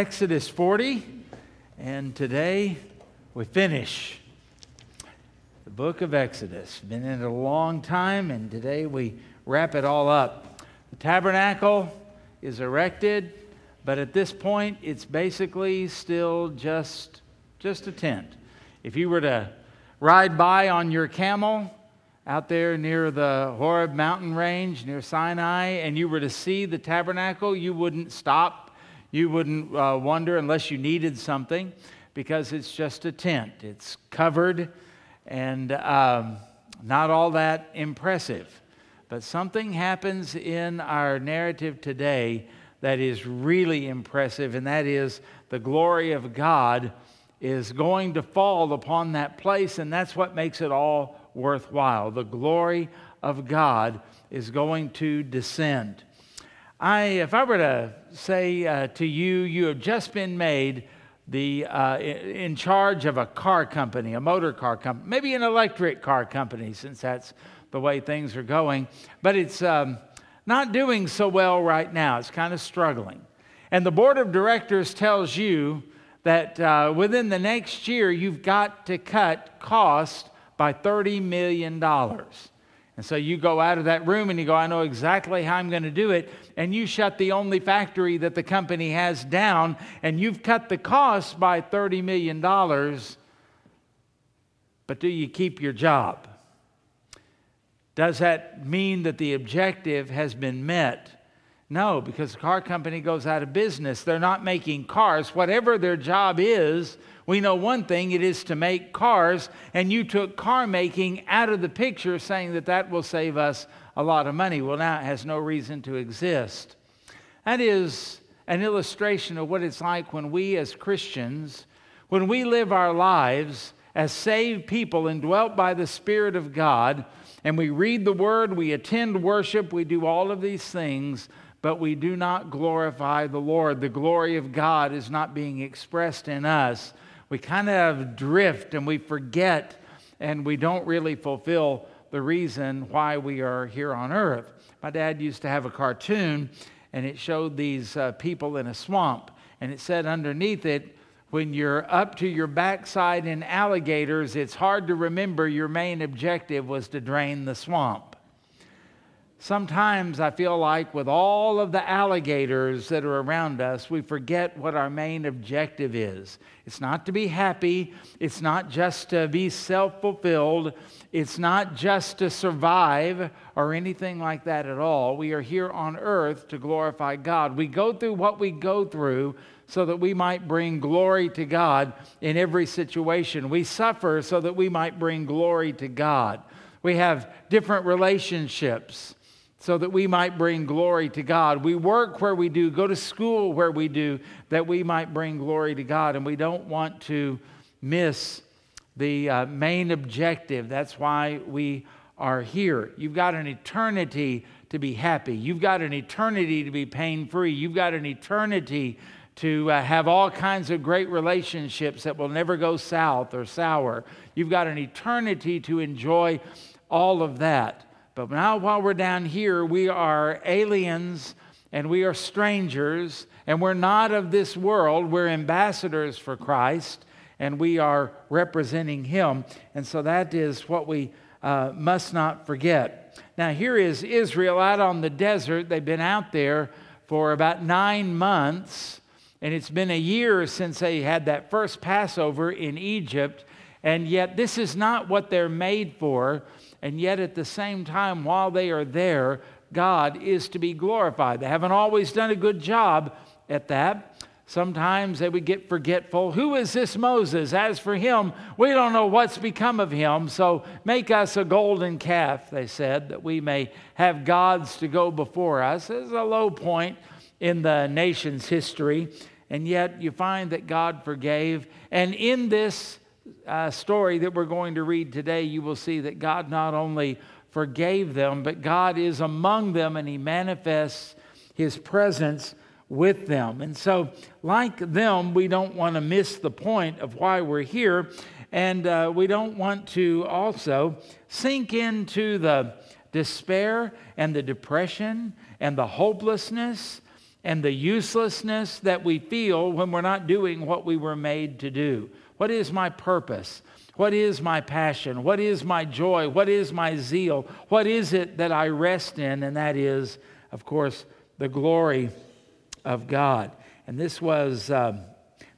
Exodus 40, and today we finish the book of Exodus. Been in it a long time, and today we wrap it all up. The tabernacle is erected, but at this point, it's basically still just, just a tent. If you were to ride by on your camel out there near the Horeb mountain range near Sinai, and you were to see the tabernacle, you wouldn't stop you wouldn't uh, wonder unless you needed something because it's just a tent. It's covered and um, not all that impressive. But something happens in our narrative today that is really impressive, and that is the glory of God is going to fall upon that place, and that's what makes it all worthwhile. The glory of God is going to descend. I, if I were to say uh, to you, you have just been made the, uh, in charge of a car company, a motor car company, maybe an electric car company, since that's the way things are going, but it's um, not doing so well right now. It's kind of struggling. And the board of directors tells you that uh, within the next year, you've got to cut cost by $30 million. And so you go out of that room and you go, I know exactly how I'm going to do it. And you shut the only factory that the company has down and you've cut the cost by $30 million. But do you keep your job? Does that mean that the objective has been met? No, because the car company goes out of business. They're not making cars. Whatever their job is, we know one thing it is to make cars, and you took car making out of the picture, saying that that will save us a lot of money. Well, now it has no reason to exist. That is an illustration of what it's like when we as Christians, when we live our lives as saved people indwelt by the Spirit of God, and we read the Word, we attend worship, we do all of these things, but we do not glorify the Lord. The glory of God is not being expressed in us we kind of drift and we forget and we don't really fulfill the reason why we are here on earth. My dad used to have a cartoon and it showed these uh, people in a swamp and it said underneath it, when you're up to your backside in alligators, it's hard to remember your main objective was to drain the swamp. Sometimes I feel like with all of the alligators that are around us, we forget what our main objective is. It's not to be happy, it's not just to be self fulfilled, it's not just to survive or anything like that at all. We are here on earth to glorify God. We go through what we go through so that we might bring glory to God in every situation. We suffer so that we might bring glory to God. We have different relationships so that we might bring glory to God. We work where we do, go to school where we do, that we might bring glory to God. And we don't want to miss the uh, main objective. That's why we are here. You've got an eternity to be happy, you've got an eternity to be pain free, you've got an eternity to uh, have all kinds of great relationships that will never go south or sour. You've got an eternity to enjoy all of that. But now, while we're down here, we are aliens and we are strangers and we're not of this world. We're ambassadors for Christ and we are representing Him. And so that is what we uh, must not forget. Now, here is Israel out on the desert. They've been out there for about nine months, and it's been a year since they had that first Passover in Egypt. And yet, this is not what they're made for and yet at the same time, while they are there, God is to be glorified. They haven't always done a good job at that. Sometimes they would get forgetful. Who is this Moses? As for him, we don't know what's become of him. So make us a golden calf, they said, that we may have gods to go before us. Is a low point in the nation's history. And yet you find that God forgave. And in this uh, story that we're going to read today, you will see that God not only forgave them, but God is among them and He manifests His presence with them. And so, like them, we don't want to miss the point of why we're here. And uh, we don't want to also sink into the despair and the depression and the hopelessness and the uselessness that we feel when we're not doing what we were made to do. What is my purpose? What is my passion? What is my joy? What is my zeal? What is it that I rest in? And that is, of course, the glory of God. And this was um,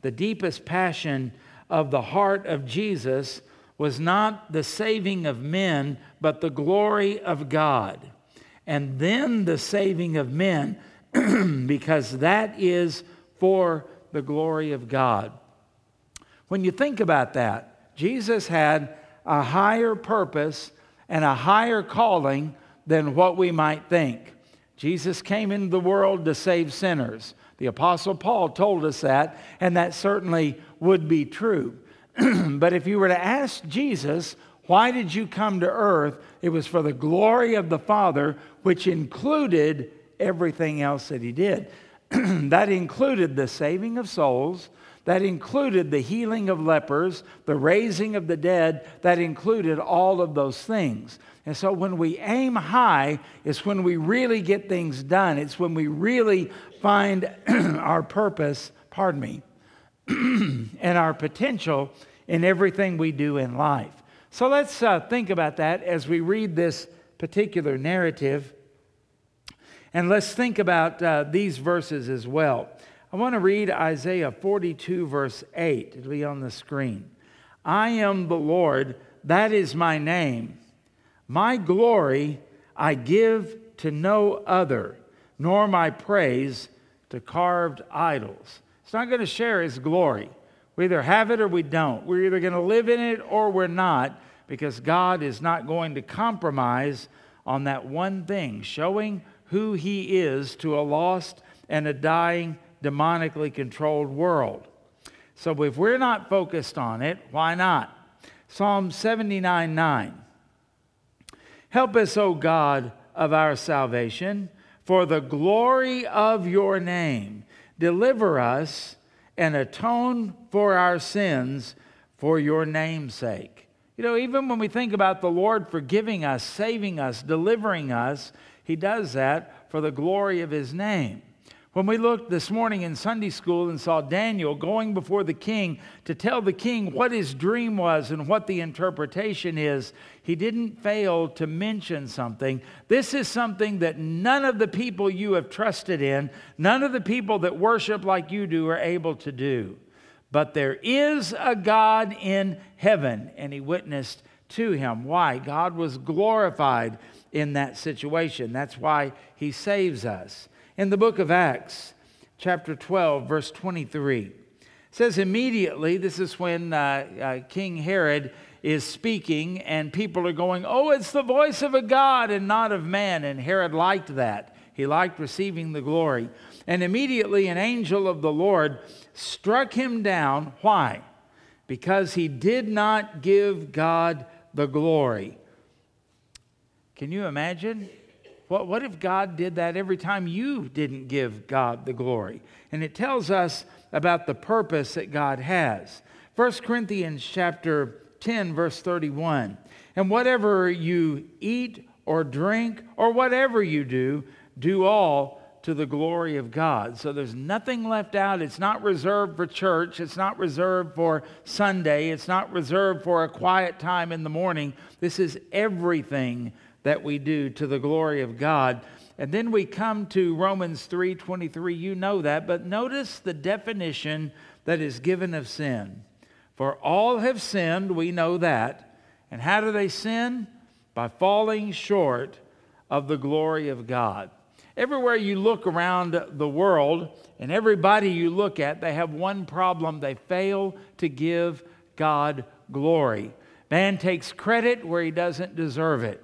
the deepest passion of the heart of Jesus was not the saving of men, but the glory of God. And then the saving of men, because that is for the glory of God. When you think about that, Jesus had a higher purpose and a higher calling than what we might think. Jesus came into the world to save sinners. The Apostle Paul told us that, and that certainly would be true. but if you were to ask Jesus, why did you come to earth? It was for the glory of the Father, which included everything else that he did. that included the saving of souls, that included the healing of lepers, the raising of the dead, that included all of those things. And so when we aim high, it's when we really get things done. It's when we really find our purpose, pardon me, and our potential in everything we do in life. So let's uh, think about that as we read this particular narrative. And let's think about uh, these verses as well. I want to read Isaiah 42, verse 8. It'll be on the screen. I am the Lord, that is my name. My glory I give to no other, nor my praise to carved idols. It's not going to share his glory. We either have it or we don't. We're either going to live in it or we're not, because God is not going to compromise on that one thing, showing who he is to a lost and a dying, demonically controlled world. So if we're not focused on it, why not? Psalm 79 9. Help us, O God of our salvation, for the glory of your name. Deliver us and atone for our sins for your name's sake. You know, even when we think about the Lord forgiving us, saving us, delivering us, He does that for the glory of His name. When we looked this morning in Sunday school and saw Daniel going before the king to tell the king what his dream was and what the interpretation is, he didn't fail to mention something. This is something that none of the people you have trusted in, none of the people that worship like you do, are able to do. But there is a God in heaven, and he witnessed to him. Why? God was glorified in that situation. That's why he saves us. In the book of Acts, chapter 12, verse 23, says immediately, this is when uh, uh, King Herod is speaking, and people are going, Oh, it's the voice of a God and not of man. And Herod liked that. He liked receiving the glory. And immediately an angel of the Lord struck him down. Why? Because he did not give God the glory. Can you imagine? What, what if God did that every time you didn't give God the glory? And it tells us about the purpose that God has. 1 Corinthians chapter 10 verse 31. And whatever you eat or drink or whatever you do, do all to the glory of God. So there's nothing left out. It's not reserved for church. It's not reserved for Sunday. It's not reserved for a quiet time in the morning. This is everything that we do to the glory of God. And then we come to Romans 3:23. You know that, but notice the definition that is given of sin. For all have sinned, we know that. And how do they sin? By falling short of the glory of God. Everywhere you look around the world, and everybody you look at, they have one problem they fail to give God glory. Man takes credit where he doesn't deserve it.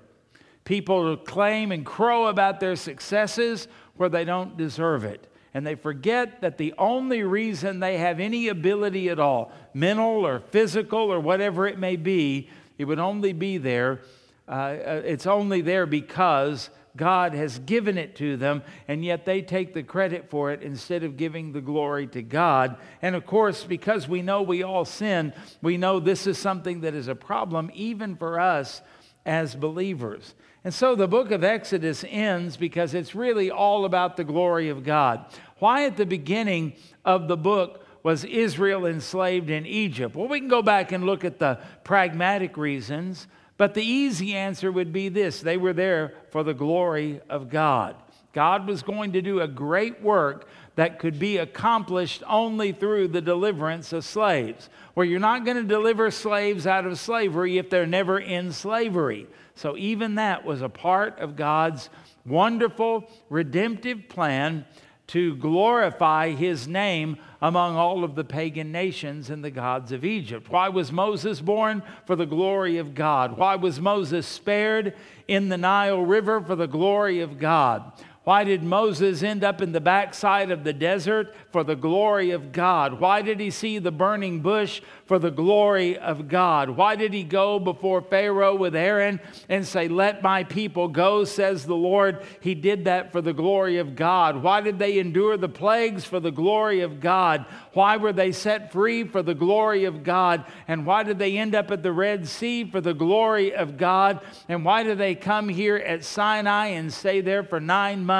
People claim and crow about their successes where they don't deserve it. And they forget that the only reason they have any ability at all, mental or physical or whatever it may be, it would only be there. Uh, uh it's only there because God has given it to them, and yet they take the credit for it instead of giving the glory to God. And of course, because we know we all sin, we know this is something that is a problem even for us as believers. And so the book of Exodus ends because it's really all about the glory of God. Why at the beginning of the book was Israel enslaved in Egypt? Well, we can go back and look at the pragmatic reasons, but the easy answer would be this they were there for the glory of God. God was going to do a great work that could be accomplished only through the deliverance of slaves. Where you're not going to deliver slaves out of slavery if they're never in slavery. So, even that was a part of God's wonderful redemptive plan to glorify his name among all of the pagan nations and the gods of Egypt. Why was Moses born? For the glory of God. Why was Moses spared in the Nile River? For the glory of God. Why did Moses end up in the backside of the desert? For the glory of God. Why did he see the burning bush? For the glory of God. Why did he go before Pharaoh with Aaron and say, Let my people go, says the Lord? He did that for the glory of God. Why did they endure the plagues? For the glory of God. Why were they set free? For the glory of God. And why did they end up at the Red Sea? For the glory of God. And why did they come here at Sinai and stay there for nine months?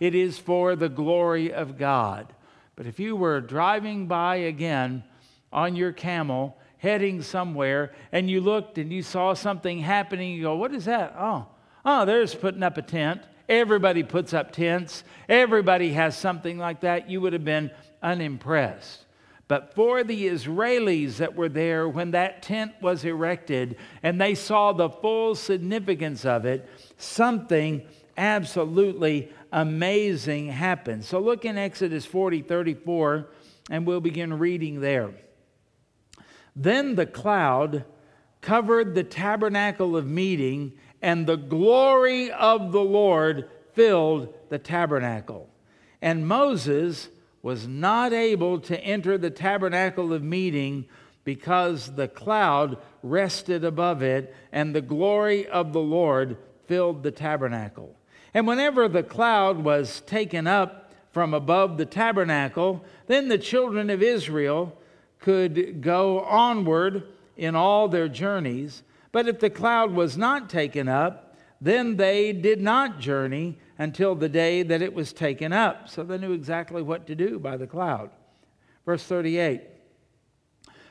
It is for the glory of God. But if you were driving by again on your camel, heading somewhere, and you looked and you saw something happening, you go, What is that? Oh, oh, there's putting up a tent. Everybody puts up tents. Everybody has something like that. You would have been unimpressed. But for the Israelis that were there when that tent was erected and they saw the full significance of it, something absolutely amazing happened. So look in Exodus 40 34, and we'll begin reading there. Then the cloud covered the tabernacle of meeting, and the glory of the Lord filled the tabernacle. And Moses was not able to enter the tabernacle of meeting because the cloud rested above it, and the glory of the Lord filled the tabernacle. And whenever the cloud was taken up from above the tabernacle, then the children of Israel could go onward in all their journeys. But if the cloud was not taken up, then they did not journey until the day that it was taken up. So they knew exactly what to do by the cloud. Verse 38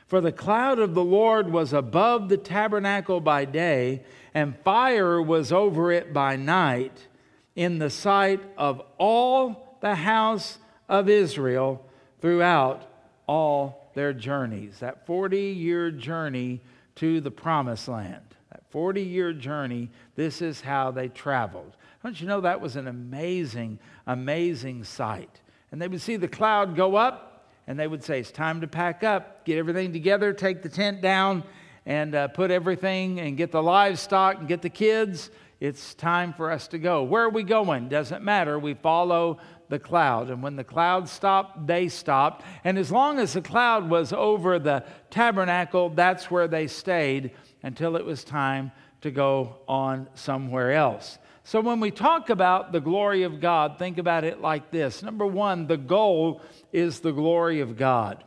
For the cloud of the Lord was above the tabernacle by day, and fire was over it by night in the sight of all the house of Israel throughout all their journeys. That 40 year journey to the promised land. That 40 year journey, this is how they traveled. Don't you know that was an amazing, amazing sight? And they would see the cloud go up, and they would say, It's time to pack up, get everything together, take the tent down, and uh, put everything and get the livestock and get the kids it's time for us to go. Where are we going? Doesn't matter. We follow the cloud. And when the cloud stopped, they stopped. And as long as the cloud was over the tabernacle, that's where they stayed until it was time to go on somewhere else. So when we talk about the glory of God, think about it like this. Number one, the goal is the glory of God.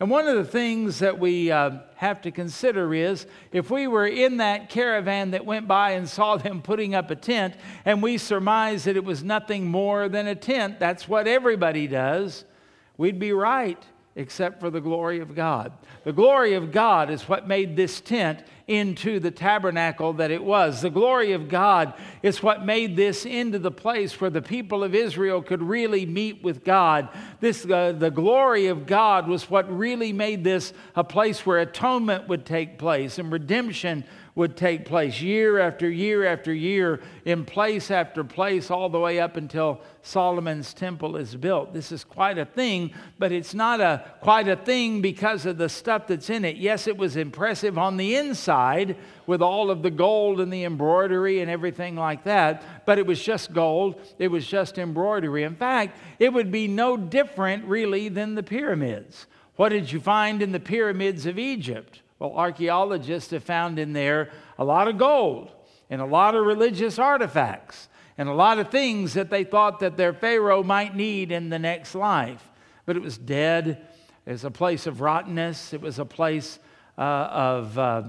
And one of the things that we uh, have to consider is if we were in that caravan that went by and saw them putting up a tent, and we surmised that it was nothing more than a tent, that's what everybody does, we'd be right except for the glory of God. The glory of God is what made this tent into the tabernacle that it was. The glory of God is what made this into the place where the people of Israel could really meet with God. This, uh, the glory of God was what really made this a place where atonement would take place and redemption would take place year after year after year, in place after place, all the way up until Solomon's temple is built. This is quite a thing, but it's not a quite a thing because of the stuff that's in it. Yes, it was impressive on the inside with all of the gold and the embroidery and everything like that, but it was just gold, it was just embroidery. In fact, it would be no different really than the pyramids. What did you find in the pyramids of Egypt? Well, archaeologists have found in there a lot of gold and a lot of religious artifacts and a lot of things that they thought that their pharaoh might need in the next life. But it was dead. It was a place of rottenness. It was a place uh, of, uh,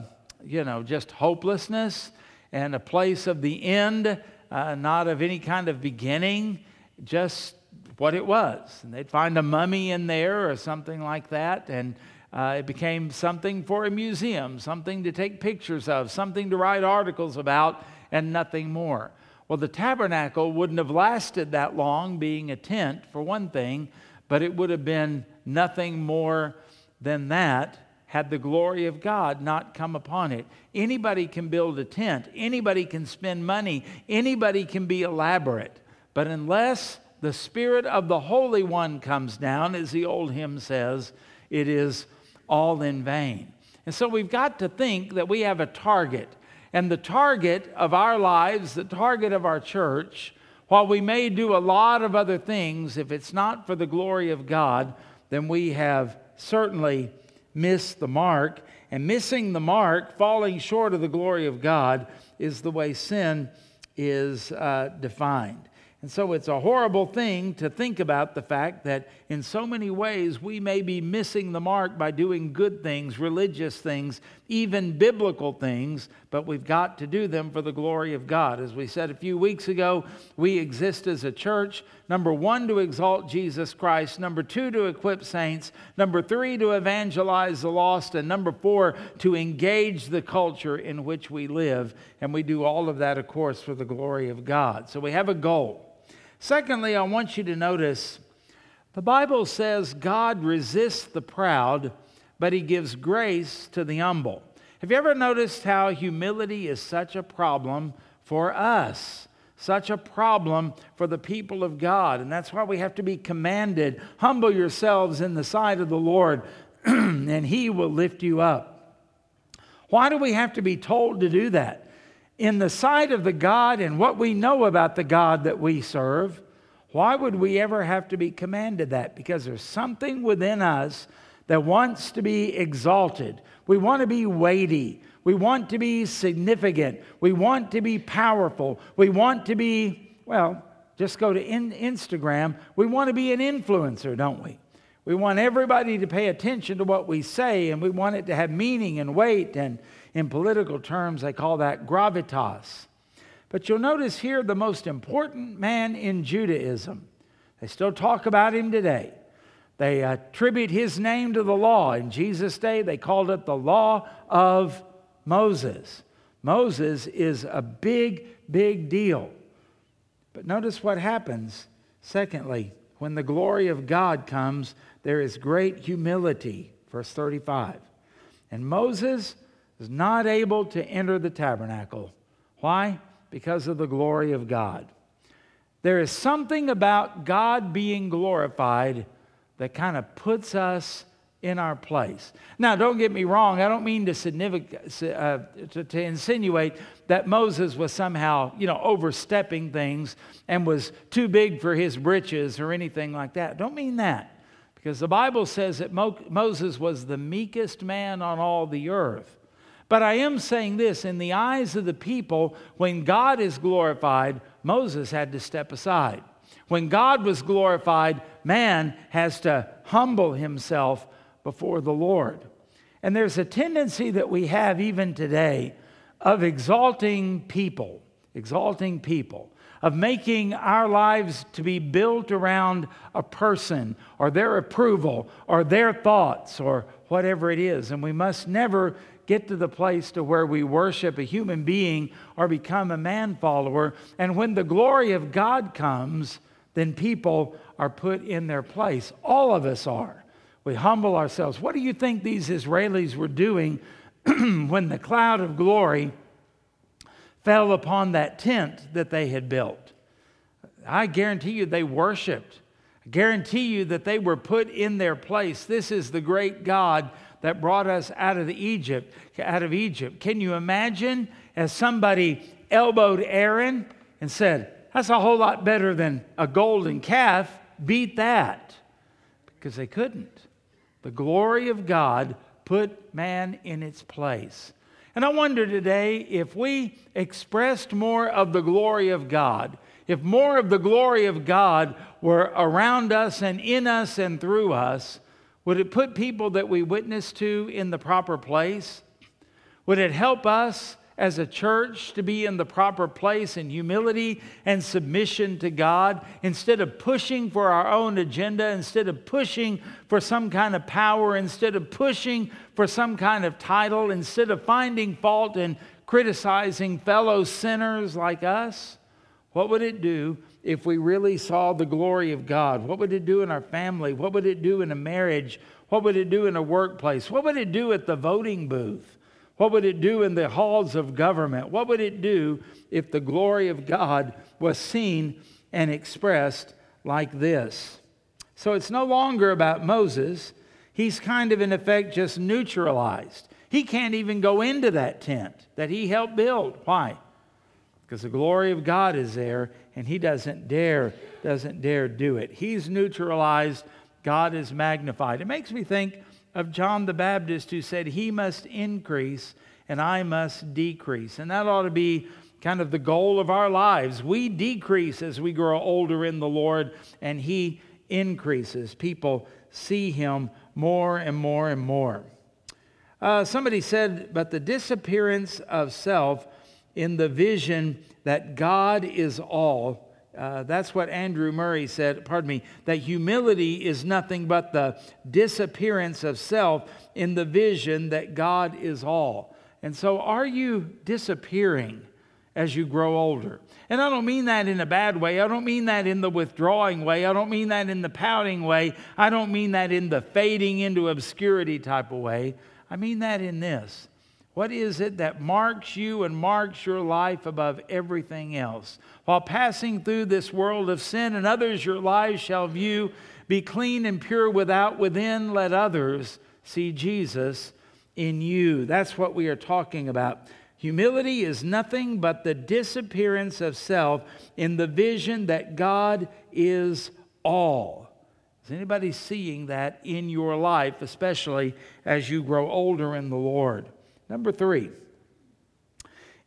you know, just hopelessness and a place of the end, uh, not of any kind of beginning. Just what it was. And they'd find a mummy in there or something like that, and uh, it became something for a museum, something to take pictures of, something to write articles about, and nothing more. Well, the tabernacle wouldn't have lasted that long, being a tent, for one thing, but it would have been nothing more than that had the glory of God not come upon it. Anybody can build a tent, anybody can spend money, anybody can be elaborate, but unless the Spirit of the Holy One comes down, as the old hymn says, it is all in vain. And so we've got to think that we have a target. And the target of our lives, the target of our church, while we may do a lot of other things, if it's not for the glory of God, then we have certainly missed the mark. And missing the mark, falling short of the glory of God, is the way sin is uh, defined. And so it's a horrible thing to think about the fact that in so many ways we may be missing the mark by doing good things, religious things, even biblical things, but we've got to do them for the glory of God. As we said a few weeks ago, we exist as a church, number one, to exalt Jesus Christ, number two, to equip saints, number three, to evangelize the lost, and number four, to engage the culture in which we live. And we do all of that, of course, for the glory of God. So we have a goal. Secondly, I want you to notice the Bible says God resists the proud, but he gives grace to the humble. Have you ever noticed how humility is such a problem for us? Such a problem for the people of God. And that's why we have to be commanded humble yourselves in the sight of the Lord, and he will lift you up. Why do we have to be told to do that? in the sight of the God and what we know about the God that we serve, why would we ever have to be commanded that? Because there's something within us that wants to be exalted. We want to be weighty. We want to be significant. We want to be powerful. We want to be, well, just go to in Instagram. We want to be an influencer, don't we? We want everybody to pay attention to what we say, and we want it to have meaning and weight. And in political terms, they call that gravitas. But you'll notice here the most important man in Judaism. They still talk about him today. They uh, attribute his name to the law. In Jesus' day, they called it the law of Moses. Moses is a big, big deal. But notice what happens, secondly, when the glory of God comes, there is great humility. Verse 35. And Moses is not able to enter the tabernacle. Why? Because of the glory of God. There is something about God being glorified that kind of puts us in our place. Now, don't get me wrong, I don't mean to, uh, to, to insinuate that Moses was somehow, you know, overstepping things and was too big for his britches or anything like that. Don't mean that. Because the Bible says that Mo- Moses was the meekest man on all the earth. But I am saying this in the eyes of the people, when God is glorified, Moses had to step aside. When God was glorified, man has to humble himself before the Lord. And there's a tendency that we have even today of exalting people, exalting people, of making our lives to be built around a person or their approval or their thoughts or whatever it is. And we must never get to the place to where we worship a human being or become a man follower. And when the glory of God comes, then people are put in their place. All of us are. We humble ourselves. What do you think these Israelis were doing when the cloud of glory fell upon that tent that they had built? I guarantee you they worshiped. I guarantee you that they were put in their place. This is the great God that brought us out of Egypt, out of Egypt. Can you imagine as somebody elbowed Aaron and said, "That's a whole lot better than a golden calf. Beat that." Because they couldn't. The glory of God put man in its place. And I wonder today if we expressed more of the glory of God, if more of the glory of God were around us and in us and through us, would it put people that we witness to in the proper place? Would it help us as a church to be in the proper place in humility and submission to God instead of pushing for our own agenda, instead of pushing for some kind of power, instead of pushing for some kind of title, instead of finding fault and criticizing fellow sinners like us? What would it do if we really saw the glory of God? What would it do in our family? What would it do in a marriage? What would it do in a workplace? What would it do at the voting booth? What would it do in the halls of government? What would it do if the glory of God was seen and expressed like this? So it's no longer about Moses. He's kind of, in effect, just neutralized. He can't even go into that tent that he helped build. Why? Because the glory of God is there and he doesn't dare doesn't dare do it. He's neutralized, God is magnified. It makes me think of John the Baptist who said, He must increase and I must decrease. And that ought to be kind of the goal of our lives. We decrease as we grow older in the Lord, and He increases. People see Him more and more and more. Uh, somebody said, but the disappearance of self in the vision that God is all uh, that's what Andrew Murray said, pardon me, that humility is nothing but the disappearance of self in the vision that God is all. And so, are you disappearing as you grow older? And I don't mean that in a bad way. I don't mean that in the withdrawing way. I don't mean that in the pouting way. I don't mean that in the fading into obscurity type of way. I mean that in this what is it that marks you and marks your life above everything else? While passing through this world of sin and others your lives shall view, be clean and pure without, within, let others see Jesus in you. That's what we are talking about. Humility is nothing but the disappearance of self in the vision that God is all. Is anybody seeing that in your life, especially as you grow older in the Lord? Number three,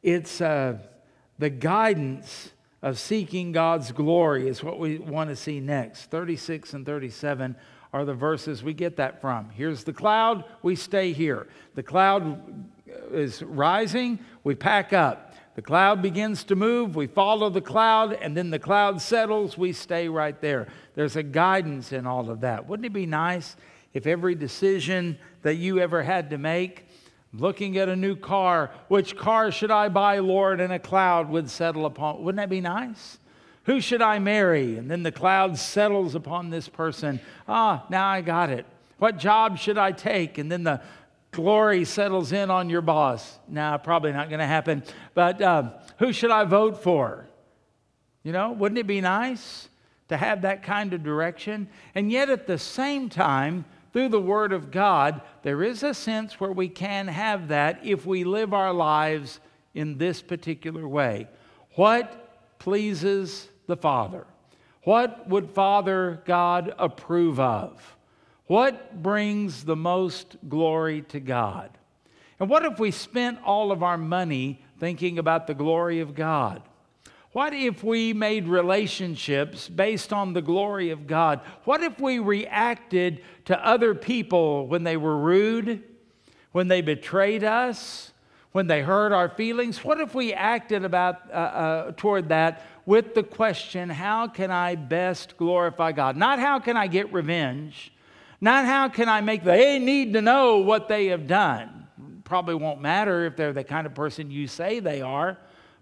it's uh, the guidance of seeking God's glory, is what we want to see next. 36 and 37 are the verses we get that from. Here's the cloud, we stay here. The cloud is rising, we pack up. The cloud begins to move, we follow the cloud, and then the cloud settles, we stay right there. There's a guidance in all of that. Wouldn't it be nice if every decision that you ever had to make looking at a new car. Which car should I buy, Lord? And a cloud would settle upon. Wouldn't that be nice? Who should I marry? And then the cloud settles upon this person. Ah, now I got it. What job should I take? And then the glory settles in on your boss. Now, probably not going to happen. But um, who should I vote for? You know, wouldn't it be nice to have that kind of direction? And yet at the same time, through the Word of God, there is a sense where we can have that if we live our lives in this particular way. What pleases the Father? What would Father God approve of? What brings the most glory to God? And what if we spent all of our money thinking about the glory of God? What if we made relationships based on the glory of God? What if we reacted to other people when they were rude, when they betrayed us, when they hurt our feelings? What if we acted about, uh, uh, toward that with the question, how can I best glorify God? Not how can I get revenge, not how can I make they need to know what they have done. Probably won't matter if they're the kind of person you say they are.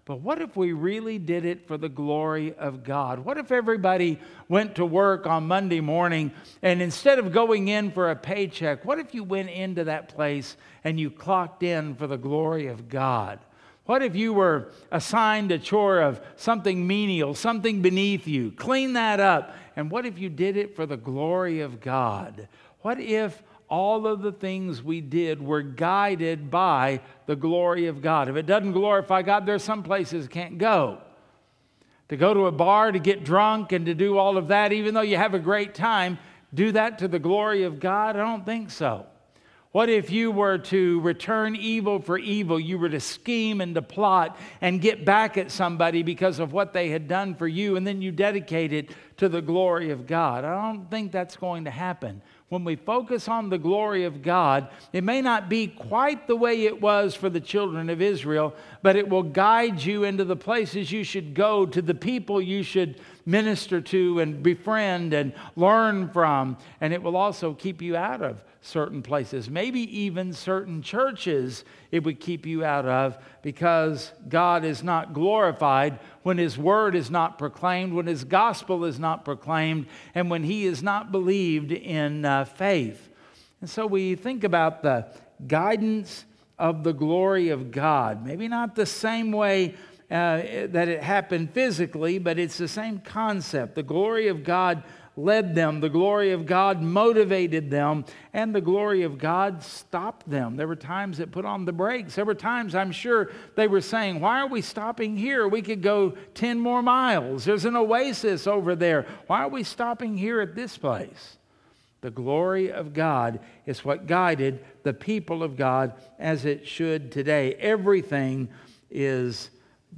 But what if we really did it for the glory of God? What if everybody went to work on Monday morning and instead of going in for a paycheck, what if you went into that place and you clocked in for the glory of God? What if you were assigned a chore of something menial, something beneath you? Clean that up. And what if you did it for the glory of God? What if all of the things we did were guided by the glory of God. If it doesn't glorify God, there's some places it can't go. To go to a bar to get drunk and to do all of that, even though you have a great time, do that to the glory of God? I don't think so. What if you were to return evil for evil? You were to scheme and to plot and get back at somebody because of what they had done for you, and then you dedicate it to the glory of God. I don't think that's going to happen. When we focus on the glory of God, it may not be quite the way it was for the children of Israel, but it will guide you into the places you should go, to the people you should minister to and befriend and learn from. And it will also keep you out of certain places, maybe even certain churches it would keep you out of because God is not glorified when His word is not proclaimed, when His gospel is not proclaimed, and when He is not believed in uh, faith. And so we think about the guidance of the glory of God. Maybe not the same way uh, that it happened physically, but it's the same concept. The glory of God led them, the glory of God motivated them, and the glory of God stopped them. There were times that put on the brakes. There were times I'm sure they were saying, Why are we stopping here? We could go 10 more miles. There's an oasis over there. Why are we stopping here at this place? The glory of God is what guided the people of God as it should today. Everything is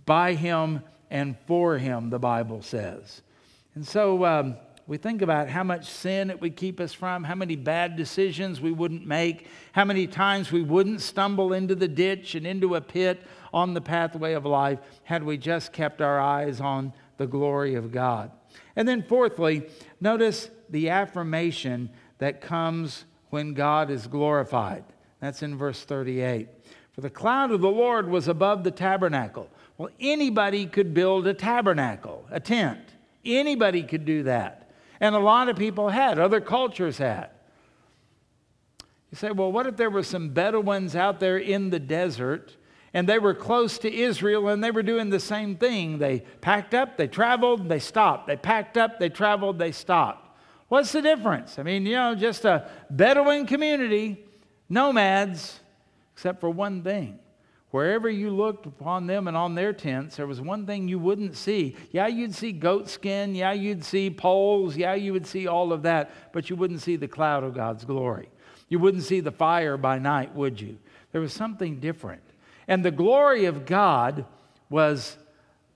by Him and for Him, the Bible says. And so, um, we think about how much sin it would keep us from, how many bad decisions we wouldn't make, how many times we wouldn't stumble into the ditch and into a pit on the pathway of life had we just kept our eyes on the glory of God. And then, fourthly, notice the affirmation that comes when God is glorified. That's in verse 38. For the cloud of the Lord was above the tabernacle. Well, anybody could build a tabernacle, a tent. Anybody could do that. And a lot of people had, other cultures had. You say, well, what if there were some Bedouins out there in the desert and they were close to Israel and they were doing the same thing? They packed up, they traveled, they stopped. They packed up, they traveled, they stopped. What's the difference? I mean, you know, just a Bedouin community, nomads, except for one thing Wherever you looked upon them and on their tents, there was one thing you wouldn't see. Yeah, you'd see goat skin. Yeah, you'd see poles. Yeah, you would see all of that, but you wouldn't see the cloud of God's glory. You wouldn't see the fire by night, would you? There was something different. And the glory of God was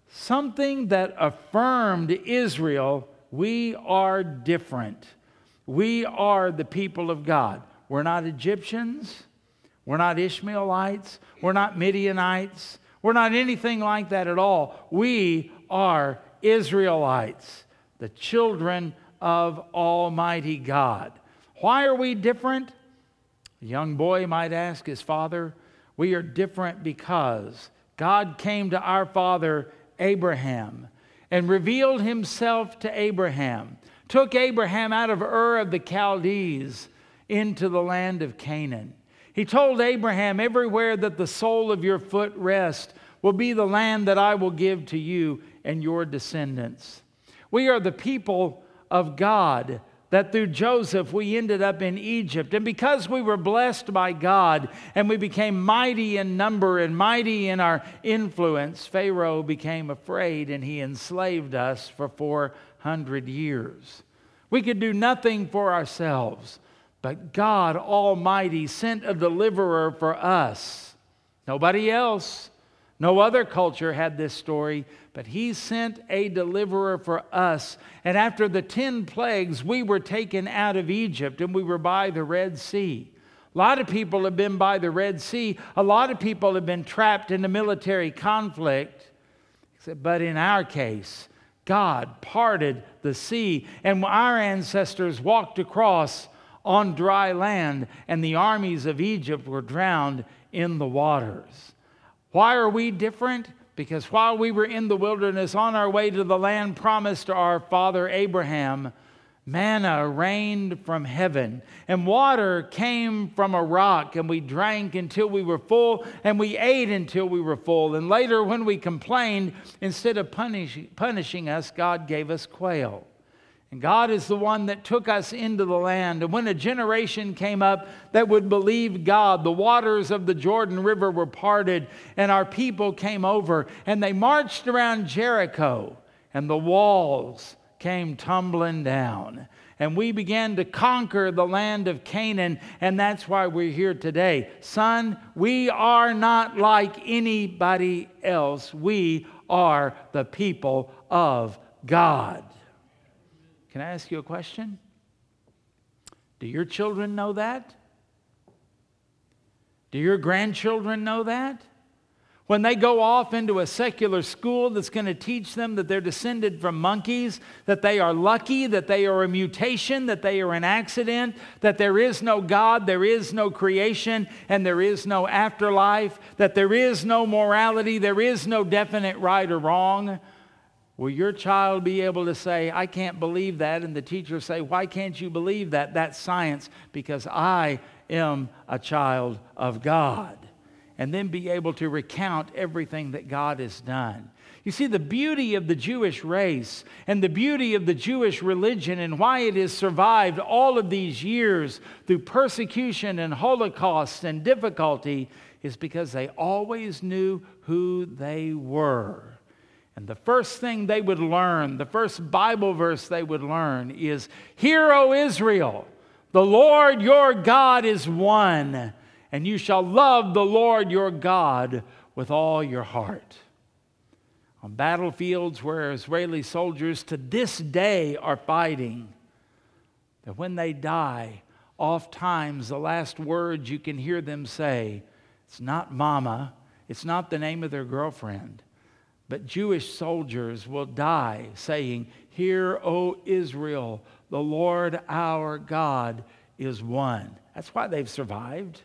something that affirmed Israel we are different. We are the people of God. We're not Egyptians. We're not Ishmaelites. We're not Midianites. We're not anything like that at all. We are Israelites, the children of Almighty God. Why are we different? A young boy might ask his father. We are different because God came to our father Abraham and revealed himself to Abraham, took Abraham out of Ur of the Chaldees into the land of Canaan. He told Abraham, Everywhere that the sole of your foot rests will be the land that I will give to you and your descendants. We are the people of God that through Joseph we ended up in Egypt. And because we were blessed by God and we became mighty in number and mighty in our influence, Pharaoh became afraid and he enslaved us for 400 years. We could do nothing for ourselves. But God Almighty sent a deliverer for us. Nobody else, no other culture had this story, but He sent a deliverer for us. And after the 10 plagues, we were taken out of Egypt and we were by the Red Sea. A lot of people have been by the Red Sea. A lot of people have been trapped in a military conflict. But in our case, God parted the sea, and our ancestors walked across on dry land, and the armies of Egypt were drowned in the waters. Why are we different? Because while we were in the wilderness on our way to the land promised to our father Abraham, manna rained from heaven, and water came from a rock, and we drank until we were full, and we ate until we were full. And later, when we complained, instead of punish, punishing us, God gave us quail. And God is the one that took us into the land. And when a generation came up that would believe God, the waters of the Jordan River were parted, and our people came over, and they marched around Jericho, and the walls came tumbling down. And we began to conquer the land of Canaan, and that's why we're here today. Son, we are not like anybody else. We are the people of God. Can I ask you a question? Do your children know that? Do your grandchildren know that? When they go off into a secular school that's going to teach them that they're descended from monkeys, that they are lucky, that they are a mutation, that they are an accident, that there is no God, there is no creation, and there is no afterlife, that there is no morality, there is no definite right or wrong, will your child be able to say, I can't believe that? And the teacher say, Why can't you believe that? That's science, because I am a child of God and then be able to recount everything that God has done. You see, the beauty of the Jewish race and the beauty of the Jewish religion and why it has survived all of these years through persecution and holocaust and difficulty is because they always knew who they were. And the first thing they would learn, the first Bible verse they would learn is Hear, O Israel, the Lord your God is one and you shall love the Lord your God with all your heart. On battlefields where Israeli soldiers to this day are fighting, that when they die, oft times the last words you can hear them say, it's not mama, it's not the name of their girlfriend, but Jewish soldiers will die saying, Hear, O Israel, the Lord our God is one. That's why they've survived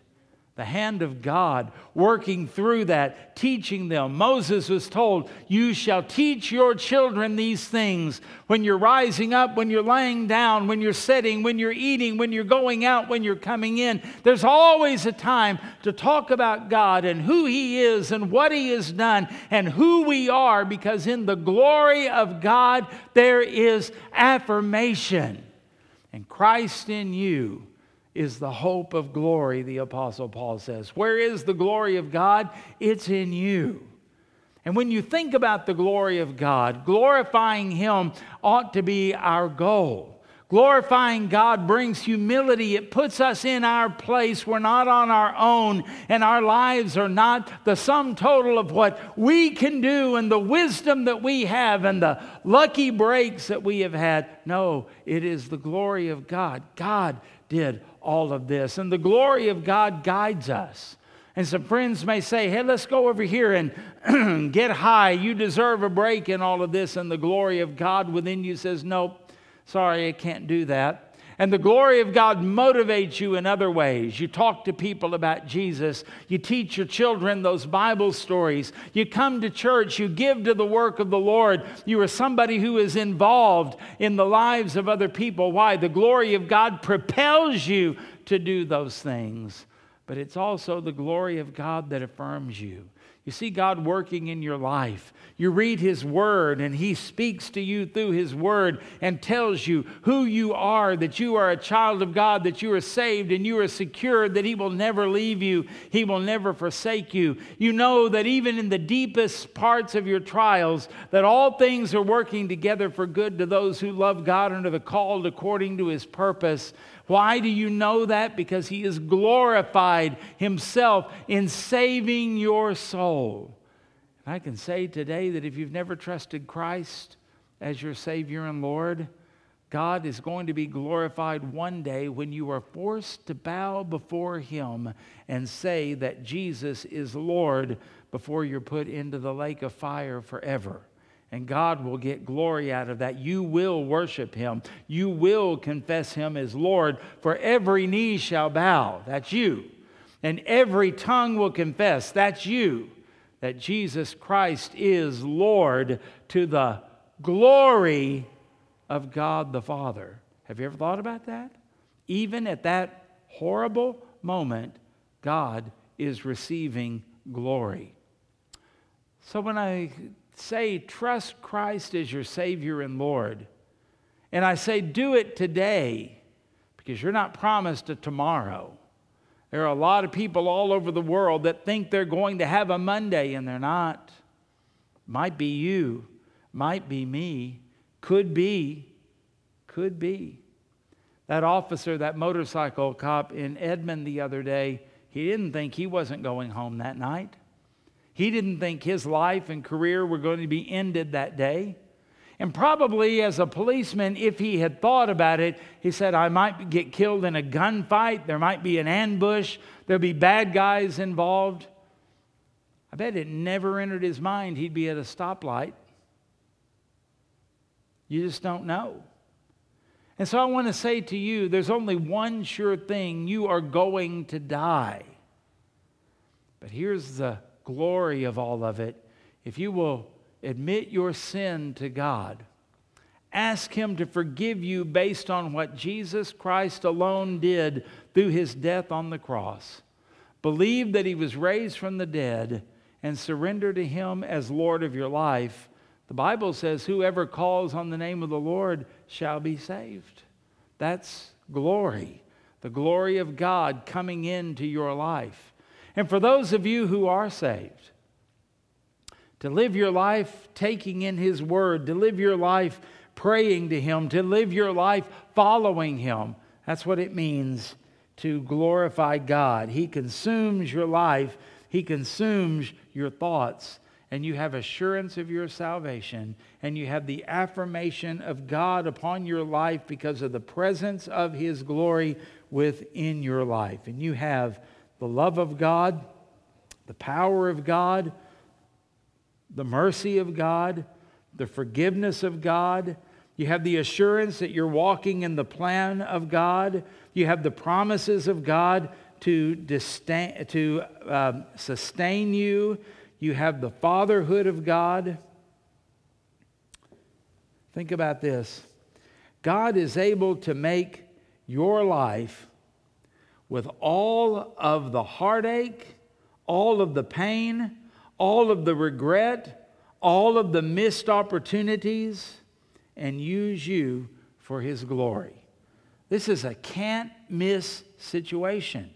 the hand of God working through that, teaching them. Moses was told, You shall teach your children these things when you're rising up, when you're laying down, when you're sitting, when you're eating, when you're going out, when you're coming in. There's always a time to talk about God and who He is and what He has done and who we are, because in the glory of God there is affirmation. And Christ in you is the hope of glory, the Apostle Paul says. Where is the glory of God? It's in you. And when you think about the glory of God, glorifying Him ought to be our goal. Glorifying God brings humility. It puts us in our place. We're not on our own, and our lives are not the sum total of what we can do and the wisdom that we have and the lucky breaks that we have had. No, it is the glory of God. God did all of this. And the glory of God guides us. And some friends may say, hey, let's go over here and get high. You deserve a break in all of this. And the glory of God within you says, nope, sorry, I can't do that. And the glory of God motivates you in other ways. You talk to people about Jesus. You teach your children those Bible stories. You come to church. You give to the work of the Lord. You are somebody who is involved in the lives of other people. Why? The glory of God propels you to do those things. But it's also the glory of God that affirms you. You see God working in your life. You read His Word, and He speaks to you through His Word and tells you who you are, that you are a child of God, that you are saved and you are secure, that He will never leave you, He will never forsake you. You know that even in the deepest parts of your trials, that all things are working together for good to those who love God and are called according to His purpose. Why do you know that? Because he has glorified himself in saving your soul. And I can say today that if you've never trusted Christ as your Savior and Lord, God is going to be glorified one day when you are forced to bow before Him and say that Jesus is Lord before you're put into the lake of fire forever and God will get glory out of that. You will worship him. You will confess him as Lord, for every knee shall bow. That's you. And every tongue will confess. That's you. That Jesus Christ is Lord to the glory of God the Father. Have you ever thought about that? Even at that horrible moment, God is receiving glory. So when I say, trust Christ as your Savior and Lord. And I say, do it today because you're not promised a tomorrow. There are a lot of people all over the world that think they're going to have a Monday and they're not. Might be you, might be me, could be, could be. That officer, that motorcycle cop in Edmond the other day, he didn't think he wasn't going home that night. He didn't think his life and career were going to be ended that day. And probably as a policeman, if he had thought about it, he said, I might get killed in a gunfight. There might be an ambush. There'll be bad guys involved. I bet it never entered his mind he'd be at a stoplight. You just don't know. And so I want to say to you there's only one sure thing you are going to die. But here's the glory of all of it. If you will admit your sin to God, ask Him to forgive you based on what Jesus Christ alone did through His death on the cross, believe that He was raised from the dead, and surrender to Him as Lord of your life, the Bible says, Whoever calls on the name of the Lord shall be saved. That's glory, the glory of God coming into your life. And for those of you who are saved, to live your life taking in His Word, to live your life praying to Him, to live your life following Him. That's what it means to glorify God. He consumes your life, He consumes your thoughts, and you have assurance of your salvation, and you have the affirmation of God upon your life because of the presence of His glory within your life. And you have the love of God, the power of God, the mercy of God, the forgiveness of God. You have the assurance that you're walking in the plan of God. You have the promises of God to, disdain, to um, sustain you you have the fatherhood of God. Think about this God is able to make your life with all of the heartache, all of the pain, all of the regret, all of the missed opportunities, and use you for His glory. This is a can't miss situation.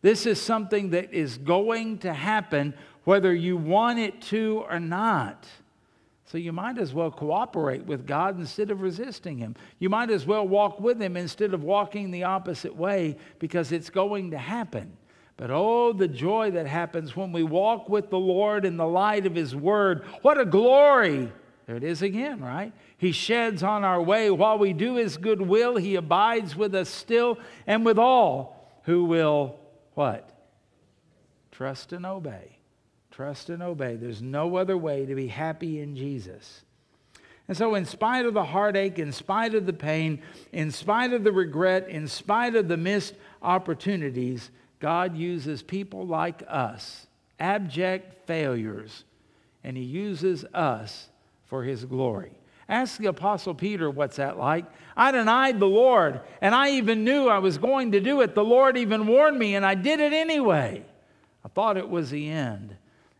This is something that is going to happen whether you want it to or not. So you might as well cooperate with God instead of resisting Him. You might as well walk with Him instead of walking the opposite way because it's going to happen. But oh, the joy that happens when we walk with the Lord in the light of His Word. What a glory! There it is again, right? He sheds on our way. While we do His good will, He abides with us still and with all who will, what? Trust and obey. Trust and obey. There's no other way to be happy in Jesus. And so, in spite of the heartache, in spite of the pain, in spite of the regret, in spite of the missed opportunities, God uses people like us, abject failures, and He uses us for His glory. Ask the Apostle Peter what's that like. I denied the Lord, and I even knew I was going to do it. The Lord even warned me, and I did it anyway. I thought it was the end.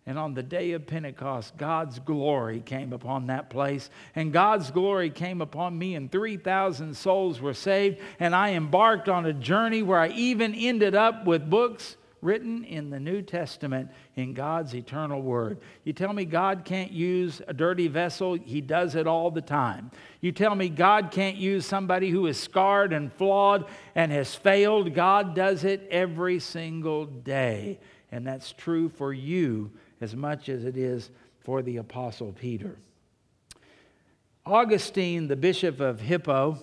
And on the day of Pentecost, God's glory came upon that place. And God's glory came upon me, and 3,000 souls were saved. And I embarked on a journey where I even ended up with books written in the New Testament in God's eternal word. You tell me God can't use a dirty vessel, He does it all the time. You tell me God can't use somebody who is scarred and flawed and has failed, God does it every single day. And that's true for you as much as it is for the Apostle Peter. Augustine, the bishop of Hippo,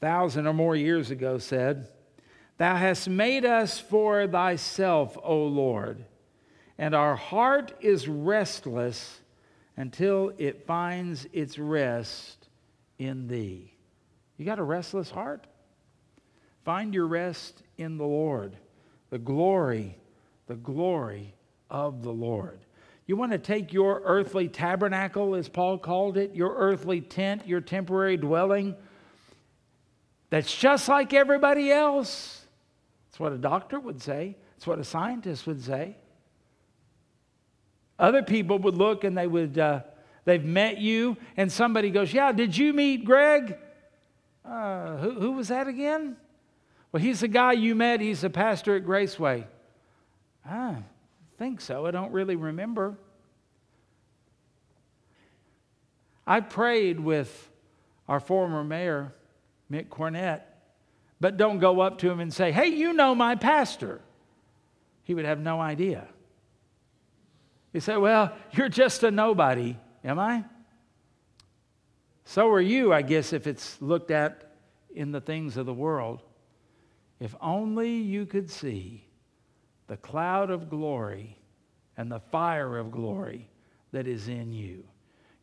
thousand or more years ago, said, Thou hast made us for thyself, O Lord, and our heart is restless until it finds its rest in thee. You got a restless heart? Find your rest in the Lord. The glory, the glory of the Lord. You want to take your earthly tabernacle, as Paul called it, your earthly tent, your temporary dwelling, that's just like everybody else. That's what a doctor would say, that's what a scientist would say. Other people would look and they would, uh, they've met you, and somebody goes, Yeah, did you meet Greg? Uh, who, who was that again? Well, he's the guy you met. He's the pastor at Graceway. Ah, think so. I don't really remember. I prayed with our former mayor, Mick Cornett, but don't go up to him and say, Hey, you know my pastor. He would have no idea. He said, Well, you're just a nobody, am I? So are you, I guess, if it's looked at in the things of the world. If only you could see the cloud of glory and the fire of glory that is in you.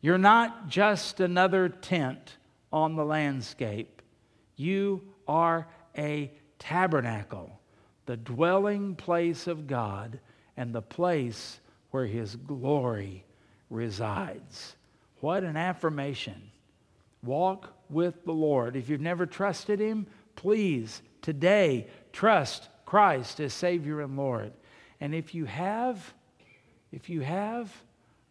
You're not just another tent on the landscape, you are a tabernacle, the dwelling place of God and the place where His glory resides. What an affirmation. Walk with the Lord. If you've never trusted Him, please today trust Christ as Savior and Lord. And if you have, if you have,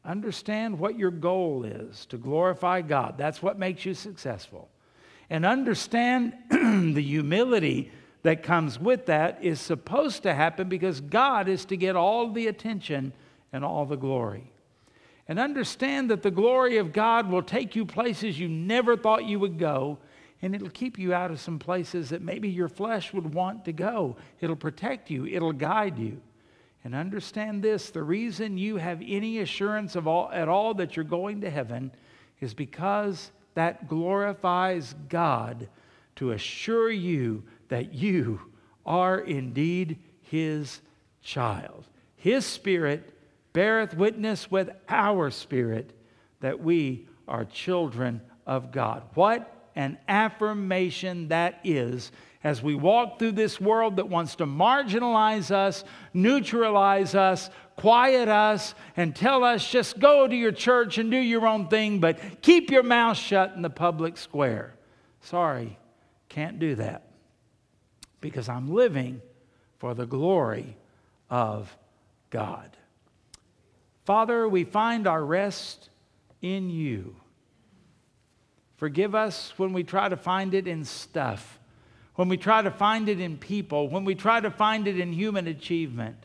understand what your goal is to glorify God. That's what makes you successful. And understand the humility that comes with that is supposed to happen because God is to get all the attention and all the glory. And understand that the glory of God will take you places you never thought you would go, and it'll keep you out of some places that maybe your flesh would want to go. It'll protect you, it'll guide you. And understand this the reason you have any assurance of all, at all that you're going to heaven is because that glorifies God to assure you that you are indeed His child. His Spirit beareth witness with our spirit that we are children of God. What an affirmation that is as we walk through this world that wants to marginalize us, neutralize us, quiet us, and tell us just go to your church and do your own thing, but keep your mouth shut in the public square. Sorry, can't do that because I'm living for the glory of God. Father, we find our rest in you. Forgive us when we try to find it in stuff, when we try to find it in people, when we try to find it in human achievement.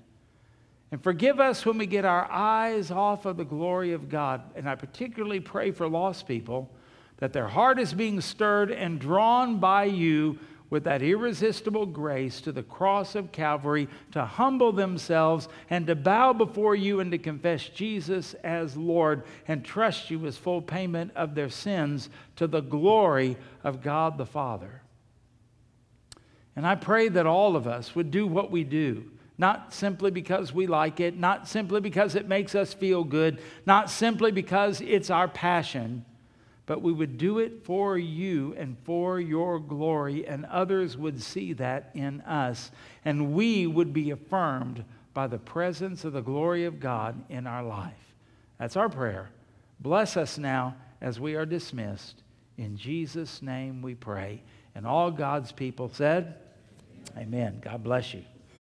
And forgive us when we get our eyes off of the glory of God. And I particularly pray for lost people that their heart is being stirred and drawn by you with that irresistible grace to the cross of Calvary to humble themselves and to bow before you and to confess Jesus as Lord and trust you as full payment of their sins to the glory of God the Father. And I pray that all of us would do what we do. Not simply because we like it, not simply because it makes us feel good, not simply because it's our passion, but we would do it for you and for your glory, and others would see that in us, and we would be affirmed by the presence of the glory of God in our life. That's our prayer. Bless us now as we are dismissed. In Jesus' name we pray. And all God's people said, Amen. God bless you.